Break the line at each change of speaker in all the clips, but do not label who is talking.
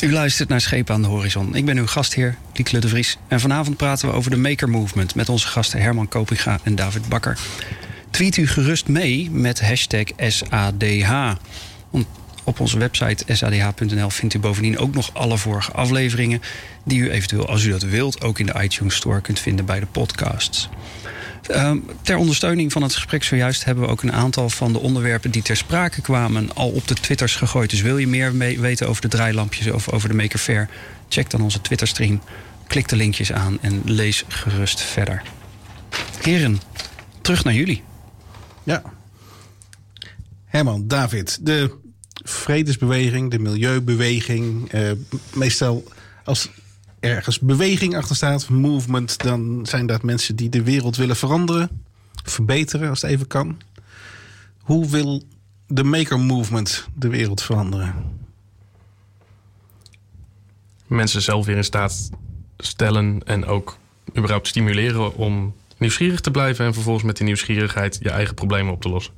U luistert naar Schepen aan de Horizon. Ik ben uw gastheer, Diekle de Vries. En vanavond praten we over de Maker Movement met onze gasten Herman Kopinga en David Bakker. Tweet u gerust mee met hashtag SADH. Op onze website sadh.nl vindt u bovendien ook nog alle vorige afleveringen... die u eventueel, als u dat wilt, ook in de iTunes Store kunt vinden bij de podcasts. Ehm, ter ondersteuning van het gesprek zojuist hebben we ook een aantal van de onderwerpen die ter sprake kwamen al op de Twitters gegooid. Dus wil je meer weten over de draailampjes of over de Maker Fair? Check dan onze Twitterstream, klik de linkjes aan en lees gerust verder. Heren, terug naar jullie.
Ja. Herman, David, de vredesbeweging, de milieubeweging, uh, meestal als ergens beweging achter staat, movement, dan zijn dat mensen die de wereld willen veranderen, verbeteren als het even kan. Hoe wil de maker movement de wereld veranderen?
Mensen zelf weer in staat stellen en ook überhaupt stimuleren om nieuwsgierig te blijven en vervolgens met die nieuwsgierigheid je eigen problemen op te lossen.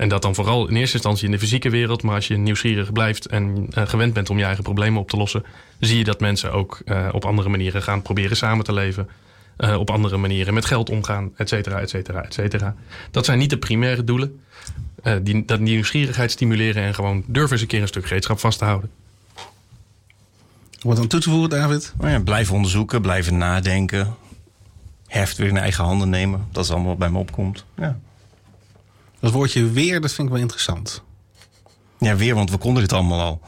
En dat dan vooral in eerste instantie in de fysieke wereld. Maar als je nieuwsgierig blijft en uh, gewend bent om je eigen problemen op te lossen, zie je dat mensen ook uh, op andere manieren gaan proberen samen te leven. Uh, op andere manieren met geld omgaan, et cetera, et cetera, et cetera. Dat zijn niet de primaire doelen. die, dat nieuwsgierigheid stimuleren en gewoon durven eens een keer een stuk gereedschap vast te houden.
Wat aan toe te voegen, David?
Nou ja, blijven onderzoeken, blijven nadenken. Heft weer in eigen handen nemen. Dat is allemaal wat bij me opkomt. Ja.
Dat woordje weer, dat vind ik wel interessant.
Ja, weer, want we konden dit allemaal al.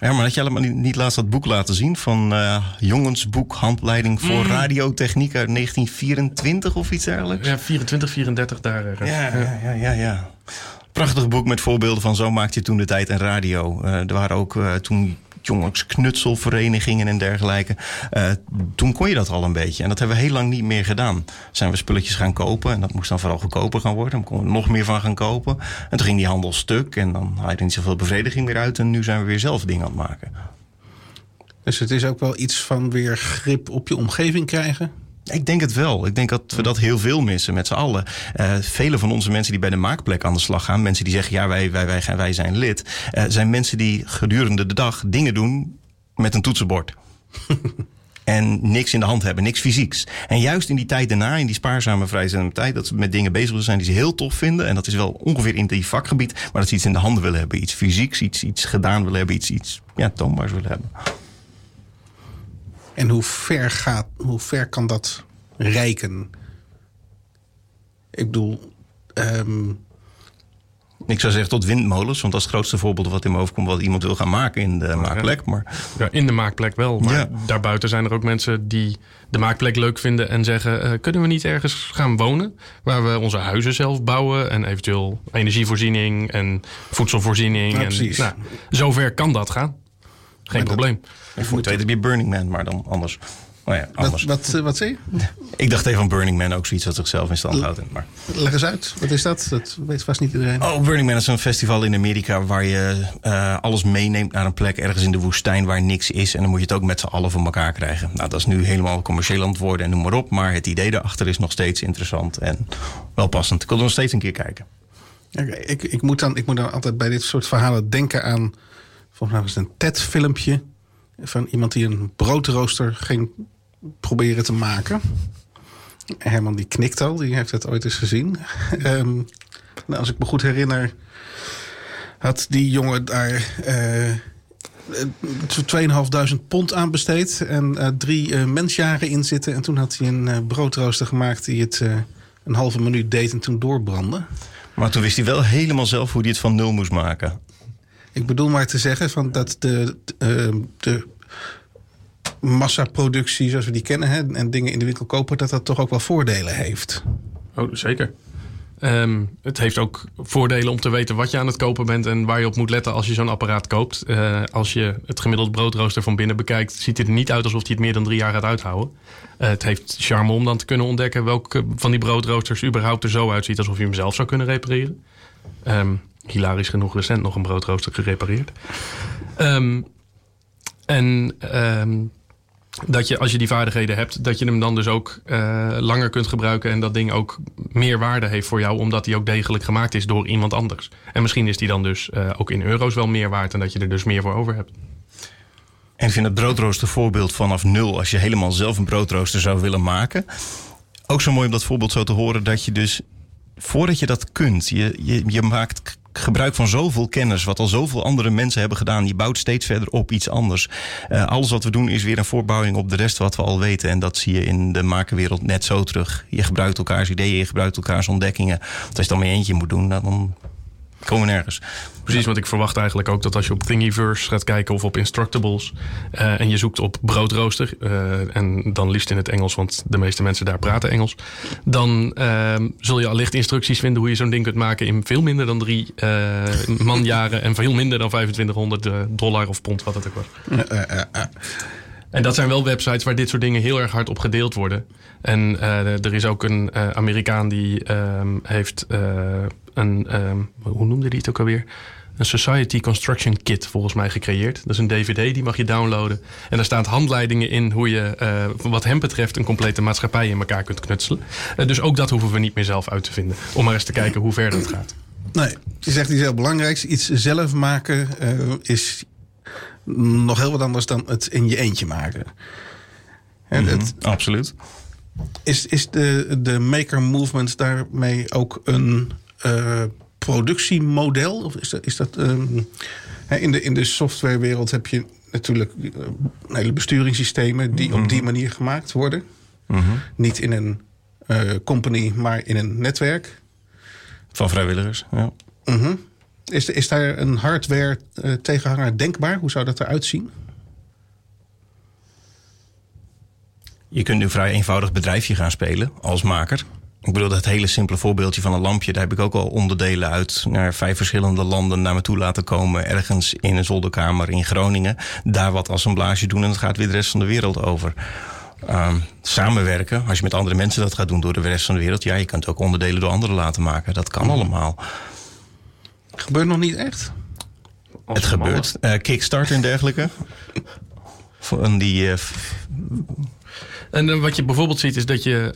Ja, maar had je allemaal niet laatst dat boek laten zien van uh, Jongensboek Handleiding voor mm. Radiotechniek uit 1924 of iets dergelijks?
Ja, 24, 34 daar.
Ja, ja, ja, ja, ja. Prachtig boek met voorbeelden van zo maakte je toen de tijd een radio. Uh, er waren ook uh, toen jongensknutselverenigingen en dergelijke. Uh, toen kon je dat al een beetje. En dat hebben we heel lang niet meer gedaan. Zijn we spulletjes gaan kopen en dat moest dan vooral goedkoper gaan worden. Dan konden we nog meer van gaan kopen. En toen ging die handel stuk en dan had je niet zoveel bevrediging meer uit. En nu zijn we weer zelf dingen aan het maken.
Dus het is ook wel iets van weer grip op je omgeving krijgen?
Ik denk het wel. Ik denk dat we dat heel veel missen met z'n allen. Uh, vele van onze mensen die bij de maakplek aan de slag gaan, mensen die zeggen ja, wij, wij, wij, wij zijn lid, uh, zijn mensen die gedurende de dag dingen doen met een toetsenbord. en niks in de hand hebben, niks fysieks. En juist in die tijd daarna, in die spaarzame vrijzame tijd, dat ze met dingen bezig zijn die ze heel tof vinden. En dat is wel ongeveer in die vakgebied, maar dat ze iets in de handen willen hebben. Iets fysieks, iets, iets gedaan willen hebben, iets, iets ja, toonbaars willen hebben.
En hoe ver, gaat, hoe ver kan dat reiken? Ik bedoel. Um...
Ik zou zeggen tot windmolens, want dat is het grootste voorbeeld wat in me overkomt wat iemand wil gaan maken in de maakplek. Maar...
Ja, in de maakplek wel. Maar ja. daarbuiten zijn er ook mensen die de maakplek leuk vinden en zeggen: uh, kunnen we niet ergens gaan wonen waar we onze huizen zelf bouwen en eventueel energievoorziening en voedselvoorziening. Ja, en, precies. Nou, zover kan dat gaan. Geen probleem.
Ik vond het weer Burning Man, maar dan anders. Oh ja,
anders. Wat, wat, wat zie je?
Ik dacht even van Burning Man ook zoiets dat zichzelf in stand houdt. Maar...
Leg eens uit, wat is dat? Dat weet vast niet iedereen.
Oh, Burning Man is een festival in Amerika waar je uh, alles meeneemt naar een plek ergens in de woestijn waar niks is. En dan moet je het ook met z'n allen voor elkaar krijgen. Nou, dat is nu helemaal commercieel aan het worden en noem maar op. Maar het idee daarachter is nog steeds interessant en wel passend. Ik wil er nog steeds een keer kijken.
Okay, ik, ik, moet dan, ik moet dan altijd bij dit soort verhalen denken aan. Volgens mij was het een TED-filmpje van iemand die een broodrooster ging proberen te maken. Herman die knikt al, die heeft het ooit eens gezien. um, nou, als ik me goed herinner, had die jongen daar uh, eh, 2.500 pond aan besteed en uh, drie uh, mensjaren in zitten. En toen had hij een broodrooster gemaakt die het een halve minuut deed en toen doorbrandde.
Maar toen wist hij wel helemaal zelf hoe hij het van nul moest maken.
Ik bedoel maar te zeggen van dat de, de, de massaproductie zoals we die kennen hè, en dingen in de winkel kopen, dat dat toch ook wel voordelen heeft.
Oh, zeker. Um, het heeft ook voordelen om te weten wat je aan het kopen bent en waar je op moet letten als je zo'n apparaat koopt. Uh, als je het gemiddeld broodrooster van binnen bekijkt, ziet het er niet uit alsof hij het meer dan drie jaar gaat uithouden. Uh, het heeft charme om dan te kunnen ontdekken welke van die broodroosters überhaupt er zo uitziet alsof je hem zelf zou kunnen repareren. Um, hilarisch genoeg recent nog een broodrooster gerepareerd. Um, en dat je als je die vaardigheden hebt, dat je hem dan dus ook uh, langer kunt gebruiken en dat ding ook meer waarde heeft voor jou, omdat hij ook degelijk gemaakt is door iemand anders. En misschien is die dan dus uh, ook in euro's wel meer waard en dat je er dus meer voor over hebt.
En ik vind het broodrooster voorbeeld vanaf nul, als je helemaal zelf een broodrooster zou willen maken. Ook zo mooi om dat voorbeeld zo te horen dat je dus voordat je dat kunt, je, je, je maakt gebruik van zoveel kennis, wat al zoveel andere mensen hebben gedaan. Je bouwt steeds verder op iets anders. Uh, alles wat we doen is weer een voorbouwing op de rest wat we al weten. En dat zie je in de makerwereld net zo terug. Je gebruikt elkaars ideeën, je gebruikt elkaars ontdekkingen. Want als je het dan maar eentje moet doen, dan komen nergens.
Precies, want ik verwacht eigenlijk ook dat als je op Thingiverse gaat kijken of op Instructables uh, en je zoekt op broodrooster, uh, en dan liefst in het Engels, want de meeste mensen daar praten Engels, dan uh, zul je allicht instructies vinden hoe je zo'n ding kunt maken in veel minder dan drie manjaren en veel minder dan 2500 dollar of pond, wat het ook was. En dat zijn wel websites waar dit soort dingen heel erg hard op gedeeld worden. En er is ook een Amerikaan die ehm, heeft een, um, hoe noemde die het ook alweer? Een Society Construction Kit volgens mij gecreëerd. Dat is een DVD, die mag je downloaden. En daar staan handleidingen in hoe je, wat hem betreft, een complete maatschappij in elkaar kunt knutselen. Dus ook dat hoeven we niet meer zelf uit te vinden. Om maar eens te kijken hoe ver dat gaat.
Nee, je zegt iets heel belangrijks. Iets zelf maken is nog heel wat anders dan het in je eentje maken.
En mm -hmm, het, absoluut.
Is, is de, de maker movement daarmee ook een uh, productiemodel? Of is dat, is dat um, in, de, in de softwarewereld heb je natuurlijk uh, hele besturingssystemen die mm -hmm. op die manier gemaakt worden. Mm -hmm. Niet in een uh, company, maar in een netwerk.
Van vrijwilligers, ja.
Mm -hmm. Is, is daar een hardware tegenhanger denkbaar? Hoe zou dat eruit zien?
Je kunt een vrij eenvoudig bedrijfje gaan spelen als maker. Ik bedoel, dat hele simpele voorbeeldje van een lampje, daar heb ik ook al onderdelen uit naar vijf verschillende landen naar me toe laten komen. Ergens in een zolderkamer in Groningen. Daar wat assemblage doen en het gaat weer de rest van de wereld over. Um, samenwerken, als je met andere mensen dat gaat doen door de rest van de wereld. Ja, je kunt ook onderdelen door anderen laten maken. Dat kan allemaal.
Gebeurt nog niet echt?
Het gebeurt. Uh, Kickstarter en dergelijke. Van die. Uh,
en uh, wat je bijvoorbeeld ziet is dat je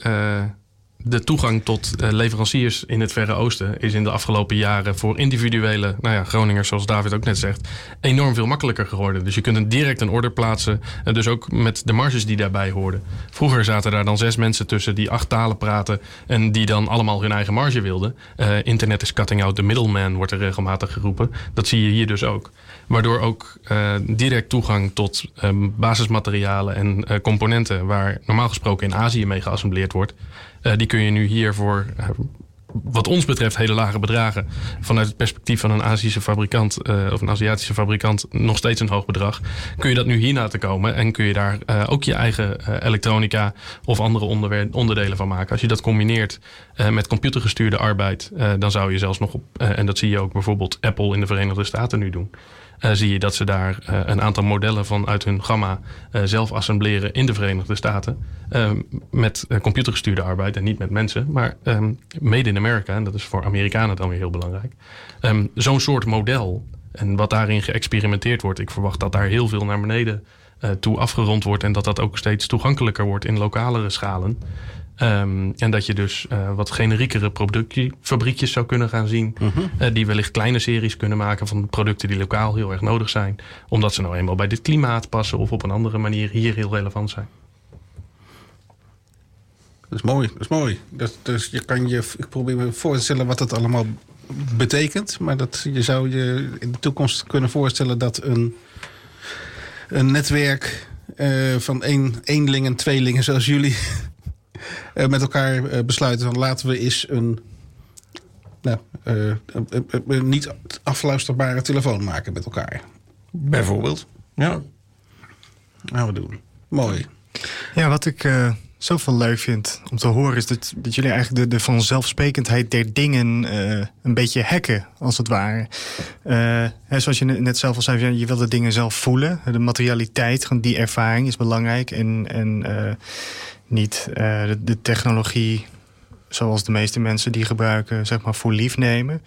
de toegang tot uh, leveranciers in het Verre Oosten is in de afgelopen jaren voor individuele nou ja, Groningers, zoals David ook net zegt, enorm veel makkelijker geworden. Dus je kunt direct een order plaatsen. En dus ook met de marges die daarbij hoorden. Vroeger zaten daar dan zes mensen tussen die acht talen praten en die dan allemaal hun eigen marge wilden. Uh, internet is cutting out the middleman, wordt er regelmatig geroepen. Dat zie je hier dus ook. Waardoor ook direct toegang tot um, basismaterialen en componenten, waar normaal gesproken in Azië mee geassembleerd wordt, kun je nu hier voor, wat ons betreft, hele lage bedragen. Vanuit het perspectief van een Azische fabrikant of een Aziatische fabrikant nog steeds een hoog bedrag. Kun je dat nu hier laten komen en kun je daar ook je eigen elektronica of andere onderdelen van maken. Als je dat combineert met computergestuurde arbeid, dan zou je zelfs nog op, en dat zie je ook bijvoorbeeld Apple in de Verenigde Staten nu doen. Uh, zie je dat ze daar uh, een aantal modellen van uit hun gamma uh, zelf assembleren in de Verenigde Staten. met computergestuurde arbeid en niet met mensen, maar um, made in America. En dat is voor Amerikanen dan weer heel belangrijk. Um, Zo'n soort model en wat daarin geëxperimenteerd wordt. Ik verwacht dat daar heel veel naar beneden toe afgerond wordt en dat dat ook steeds toegankelijker wordt in lokalere schalen. Um, en dat je dus uh, wat generiekere fabriekjes zou kunnen gaan zien. -huh. uh, die wellicht kleine series kunnen maken van producten die lokaal heel erg nodig zijn. Omdat ze nou eenmaal bij dit klimaat passen of op een andere manier hier heel relevant zijn.
Dat is mooi, dat is mooi. Dat, dus je kan je, ik probeer me voor te stellen wat het allemaal betekent. Maar dat je zou je in de toekomst kunnen voorstellen dat een, een netwerk uh, van één, eenlingen, tweelingen zoals jullie met elkaar uh, besluiten van laten we eens een nou, uh, niet afluisterbare telefoon maken met elkaar.
Bijvoorbeeld. Ja.
Gaan we doen. Mooi.
Ja, wat ik zoveel leuk vind om te horen is dat, dat jullie eigenlijk de, de vanzelfsprekendheid der dingen uh, een beetje hacken, als het ware. Uh, hè, zoals je net zelf al zei, je wil de dingen zelf voelen. De materialiteit, die ervaring is belangrijk. En, en uh, niet uh, de, de, technologie zoals de meeste mensen die gebruiken, zeg maar, voor lief nemen.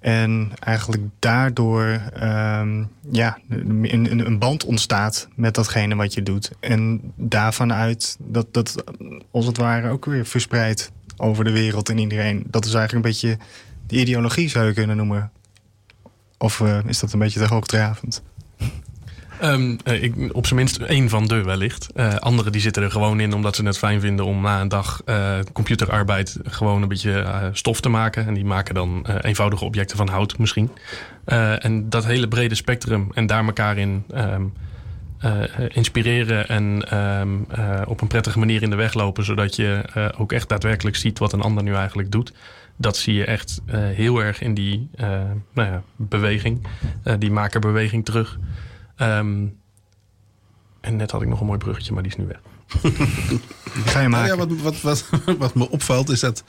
En eigenlijk daardoor um, ja, een, een, band ontstaat met datgene wat je doet. En daarvan uit dat dat als het ware ook weer verspreidt over de wereld en iedereen. Dat is eigenlijk een beetje de ideologie zou je kunnen noemen. Of uh, is dat een beetje te hoogdravend?
Ehm, eh, op zijn minst één van de wellicht. Uh, anderen die zitten er gewoon in omdat ze het fijn vinden om na een dag uh, computerarbeid gewoon een beetje stof te maken. En die maken dan eenvoudige objecten van hout misschien. en dat hele brede spectrum en daar elkaar in um, inspireren en um, op een prettige manier in de weg lopen. Zodat je ook echt daadwerkelijk ziet wat een ander nu eigenlijk doet dat zie je echt heel erg in die nou ja, beweging, die makerbeweging terug. Um, en net had ik nog een mooi bruggetje, maar die is nu weg.
Ga je maken.
Nou ja, wat, wat, wat, wat me opvalt is dat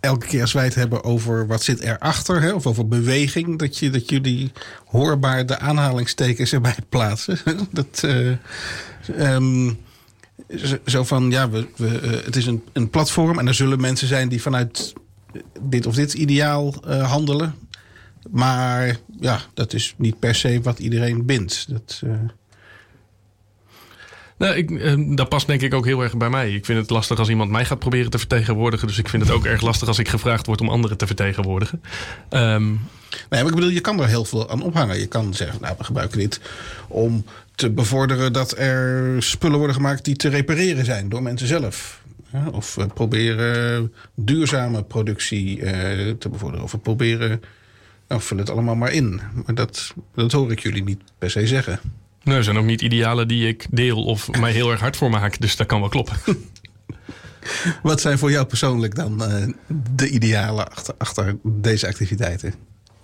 elke keer als wij het hebben over wat zit erachter, hè, of over beweging, dat, je, dat jullie hoorbaar de aanhalingstekens erbij plaatsen. dat, uh, um, zo van, ja, we, we, uh, het is een, een platform en er zullen mensen zijn die vanuit dit of dit ideaal uh, handelen. Maar ja, dat is niet per se wat iedereen bindt. Dat, uh...
Nou, ik, uh, dat past denk ik ook heel erg bij mij. Ik vind het lastig als iemand mij gaat proberen te vertegenwoordigen. Dus ik vind het ook erg lastig als ik gevraagd word om anderen te vertegenwoordigen. Um...
Nee, maar ik bedoel, je kan er heel veel aan ophangen. Je kan zeggen, nou, we gebruiken dit om te bevorderen dat er spullen worden gemaakt die te repareren zijn door mensen zelf. Of we proberen duurzame productie uh, te bevorderen. Of we proberen nou, vul het allemaal maar in. Maar dat, dat hoor ik jullie niet per se zeggen.
Nee, er zijn ook niet idealen die ik deel of mij heel erg hard voor maak. Dus dat kan wel kloppen.
Wat zijn voor jou persoonlijk dan uh, de idealen achter, achter deze activiteiten?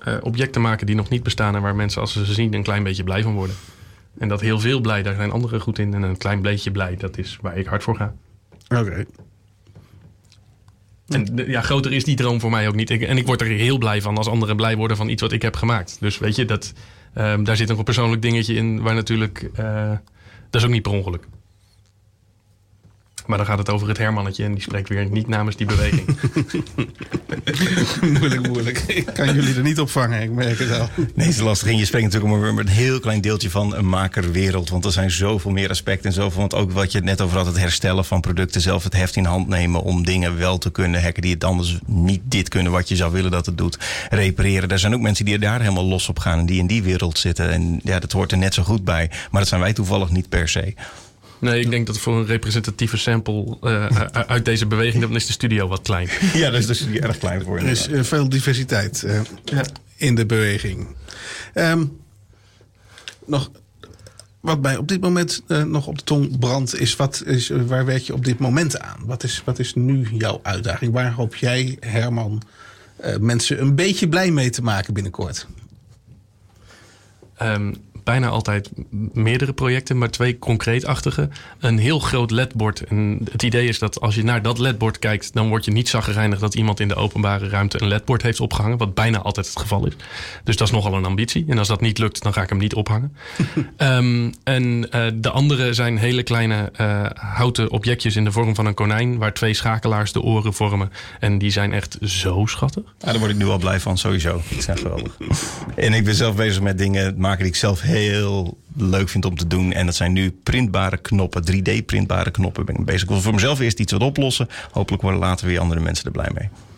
Uh, objecten maken die nog niet bestaan en waar mensen als ze ze zien een klein beetje blij van worden. En dat heel veel blij, daar zijn anderen goed in. En een klein beetje blij, dat is waar ik hard voor ga.
Oké. Okay.
En ja, groter is die droom voor mij ook niet. en ik word er heel blij van als anderen blij worden van iets wat ik heb gemaakt. Dus weet je, dat, um, daar zit nog een persoonlijk dingetje in waar natuurlijk... Uh, dat is ook niet per ongeluk. Maar dan gaat het over het Hermannetje en die spreekt weer niet namens die beweging.
moeilijk, moeilijk. Ik kan jullie er niet op vangen, ik merk het al.
Nee, het is lastig. En je spreekt natuurlijk om een heel klein deeltje van een makerwereld. Want er zijn zoveel meer aspecten en zoveel. Want ook wat je net over had, het herstellen van producten, zelf het heft in hand nemen om dingen wel te kunnen hacken die het anders niet dit kunnen wat je zou willen dat het doet. Repareren. Er zijn ook mensen die er daar helemaal los op gaan en die in die wereld zitten. En ja, dat hoort er net zo goed bij. Maar dat zijn wij toevallig niet per se.
Nee, ik denk dat voor een representatieve sample uh, uit deze beweging, dan is de studio wat klein.
Ja, dat is de studio erg klein voor.
Er is uh, veel diversiteit uh, ja. in de beweging. Um, nog wat mij op dit moment nog op de tong brandt, is, wat is waar werk je op dit moment aan? Wat is, wat is nu jouw uitdaging? Waar hoop jij, Herman, mensen een beetje blij mee te maken binnenkort?
Um, bijna altijd meerdere projecten, maar twee concreetachtige. Een heel groot ledbord. En het idee is dat als je naar dat ledbord kijkt, dan word je niet zaggerijnig dat iemand in de openbare ruimte een ledbord heeft opgehangen, wat bijna altijd het geval is. Dus dat is nogal een ambitie. En als dat niet lukt, dan ga ik hem niet ophangen. um, en uh, de andere zijn hele kleine uh, houten objectjes in de vorm van een konijn, waar twee schakelaars de oren vormen. En die zijn echt zo schattig.
Ja, daar word ik nu al blij van, sowieso. Die zijn geweldig. en ik ben zelf bezig met dingen maken die ik zelf heel leuk vind om te doen. En dat zijn nu printbare knoppen, 3D-printbare knoppen. Ben ik bezig. Ik voor mezelf eerst iets wat oplossen. Hopelijk worden later weer andere mensen er blij mee.